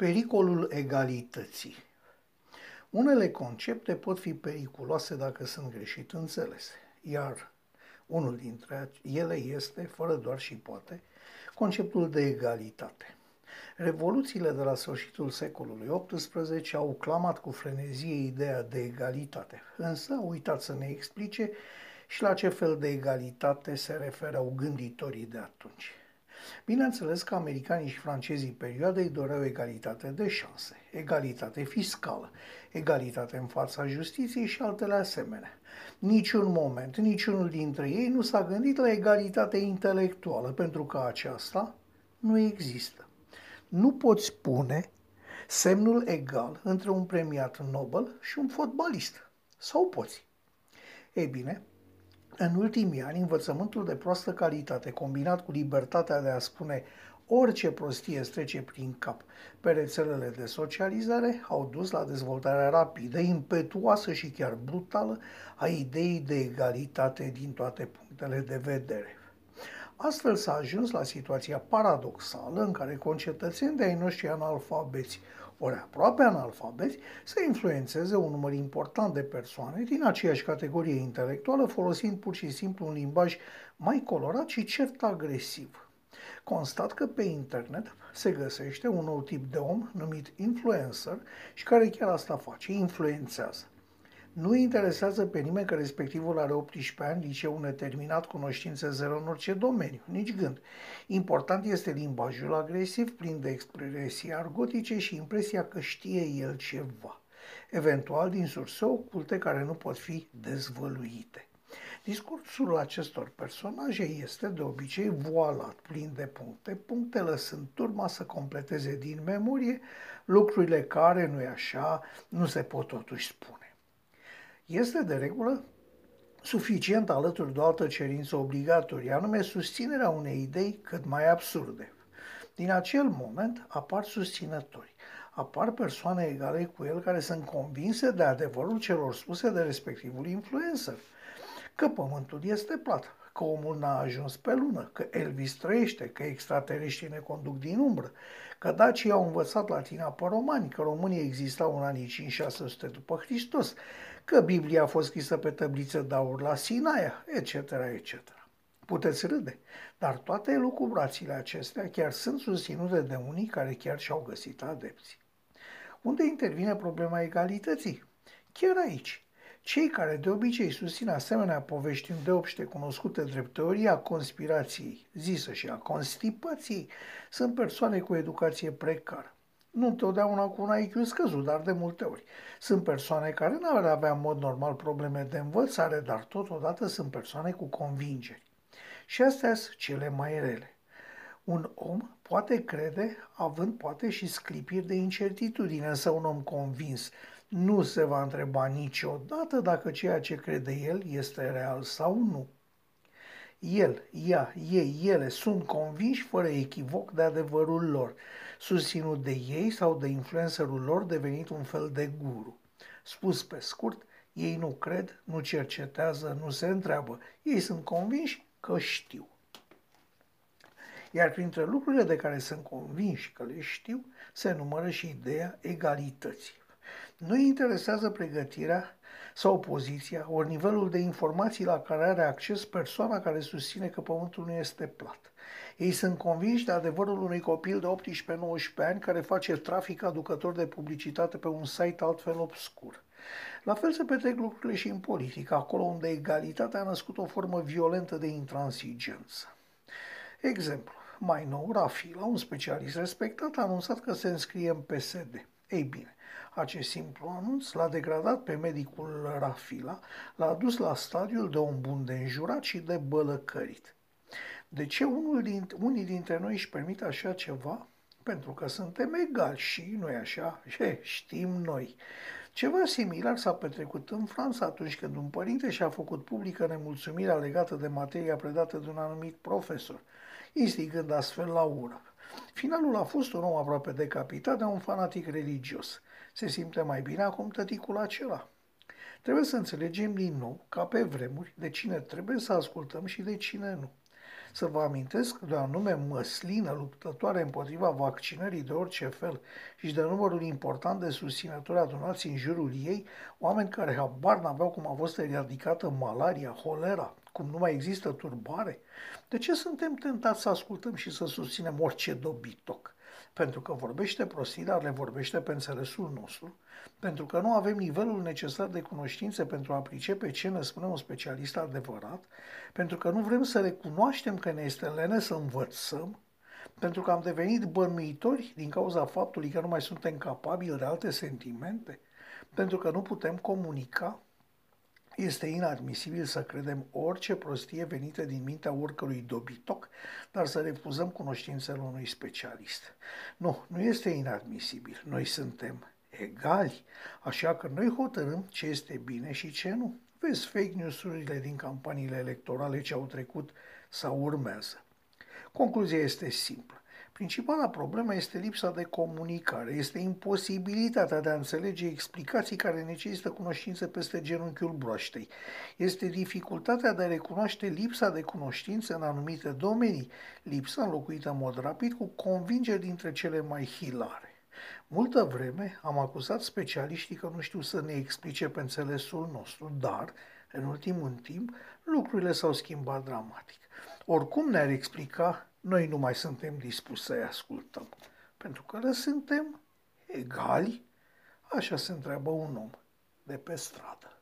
Pericolul egalității. Unele concepte pot fi periculoase dacă sunt greșit înțelese, iar unul dintre ele este, fără doar și poate, conceptul de egalitate. Revoluțiile de la sfârșitul secolului XVIII au clamat cu frenezie ideea de egalitate, însă au uitat să ne explice și la ce fel de egalitate se referau gânditorii de atunci. Bineînțeles că americanii și francezii perioadei doreau egalitate de șanse, egalitate fiscală, egalitate în fața justiției și altele asemenea. Niciun moment, niciunul dintre ei nu s-a gândit la egalitate intelectuală, pentru că aceasta nu există. Nu poți pune semnul egal între un premiat Nobel și un fotbalist. Sau poți? Ei bine, în ultimii ani, învățământul de proastă calitate, combinat cu libertatea de a spune orice prostie îți trece prin cap pe rețelele de socializare, au dus la dezvoltarea rapidă, impetuoasă și chiar brutală a ideii de egalitate din toate punctele de vedere. Astfel s-a ajuns la situația paradoxală în care concetățeni de ai noștri analfabeți ori aproape analfabeti, să influențeze un număr important de persoane din aceeași categorie intelectuală, folosind pur și simplu un limbaj mai colorat și cert agresiv. Constat că pe internet se găsește un nou tip de om numit influencer și care chiar asta face, influențează. Nu interesează pe nimeni că respectivul are 18 ani, liceu neterminat, cunoștințe zero în orice domeniu, nici gând. Important este limbajul agresiv, plin de expresii argotice și impresia că știe el ceva, eventual din surse oculte care nu pot fi dezvăluite. Discursul acestor personaje este de obicei voalat, plin de puncte, punctele sunt turma să completeze din memorie lucrurile care, nu-i așa, nu se pot totuși spune este de regulă suficient alături de o altă cerință obligatorie, anume susținerea unei idei cât mai absurde. Din acel moment apar susținători, apar persoane egale cu el care sunt convinse de adevărul celor spuse de respectivul influencer, că pământul este plat, că omul n-a ajuns pe lună, că Elvis trăiește, că extraterestrii ne conduc din umbră, că dacii au învățat latina pe romani, că românii existau în anii 5-600 după Hristos, că Biblia a fost scrisă pe tăbliță de aur la Sinaia, etc., etc. Puteți râde, dar toate lucrubrațiile acestea chiar sunt susținute de unii care chiar și-au găsit adepți. Unde intervine problema egalității? Chiar aici. Cei care de obicei susțin asemenea povești îndeopște cunoscute drept teoria conspirației, zisă și a constipației, sunt persoane cu educație precară nu întotdeauna cu un IQ scăzut, dar de multe ori. Sunt persoane care nu ar avea în mod normal probleme de învățare, dar totodată sunt persoane cu convingeri. Și astea sunt cele mai rele. Un om poate crede, având poate și sclipiri de incertitudine, însă un om convins nu se va întreba niciodată dacă ceea ce crede el este real sau nu. El, ea, ei, ele sunt convinși fără echivoc de adevărul lor susținut de ei sau de influencerul lor devenit un fel de guru. Spus pe scurt, ei nu cred, nu cercetează, nu se întreabă. Ei sunt convinși că știu. Iar printre lucrurile de care sunt convinși că le știu, se numără și ideea egalității. Nu îi interesează pregătirea sau poziția, ori nivelul de informații la care are acces persoana care susține că pământul nu este plat. Ei sunt convinși de adevărul unui copil de 18-19 ani care face trafic aducător de publicitate pe un site altfel obscur. La fel se petrec lucrurile și în politică, acolo unde egalitatea a născut o formă violentă de intransigență. Exemplu, mai nou, Rafila, un specialist respectat, a anunțat că se înscrie în PSD. Ei bine, acest simplu anunț l-a degradat pe medicul Rafila, l-a adus la stadiul de un bun de înjurat și de bălăcărit. De ce unul din, unii dintre noi își permit așa ceva? Pentru că suntem egali și, nu-i așa? Ce știm noi. Ceva similar s-a petrecut în Franța atunci când un părinte și-a făcut publică nemulțumirea legată de materia predată de un anumit profesor, instigând astfel la ură. Finalul a fost un om aproape decapitat de un fanatic religios. Se simte mai bine acum tăticul acela. Trebuie să înțelegem din nou, ca pe vremuri, de cine trebuie să ascultăm și de cine nu. Să vă amintesc de o anume măslină luptătoare împotriva vaccinării de orice fel și de numărul important de susținători adunați în jurul ei, oameni care habar n-aveau cum a fost eradicată malaria, holera, cum nu mai există turbare? De ce suntem tentați să ascultăm și să susținem orice dobitoc? Pentru că vorbește prostii, dar le vorbește pe înțelesul nostru, pentru că nu avem nivelul necesar de cunoștințe pentru a pricepe ce ne spune un specialist adevărat, pentru că nu vrem să recunoaștem că ne este lene să învățăm, pentru că am devenit bănuitori din cauza faptului că nu mai suntem capabili de alte sentimente, pentru că nu putem comunica, este inadmisibil să credem orice prostie venită din mintea oricărui dobitoc, dar să refuzăm cunoștințele unui specialist. Nu, nu este inadmisibil. Noi suntem egali, așa că noi hotărâm ce este bine și ce nu. Vezi fake news-urile din campaniile electorale ce au trecut sau urmează. Concluzia este simplă. Principala problemă este lipsa de comunicare, este imposibilitatea de a înțelege explicații care necesită cunoștințe peste genunchiul broaștei. Este dificultatea de a recunoaște lipsa de cunoștințe în anumite domenii, lipsa înlocuită în mod rapid cu convingeri dintre cele mai hilare. Multă vreme am acuzat specialiștii că nu știu să ne explice pe înțelesul nostru, dar, în ultimul timp, lucrurile s-au schimbat dramatic. Oricum ne-ar explica noi nu mai suntem dispuși să-i ascultăm, pentru că le suntem egali, așa se întreabă un om de pe stradă.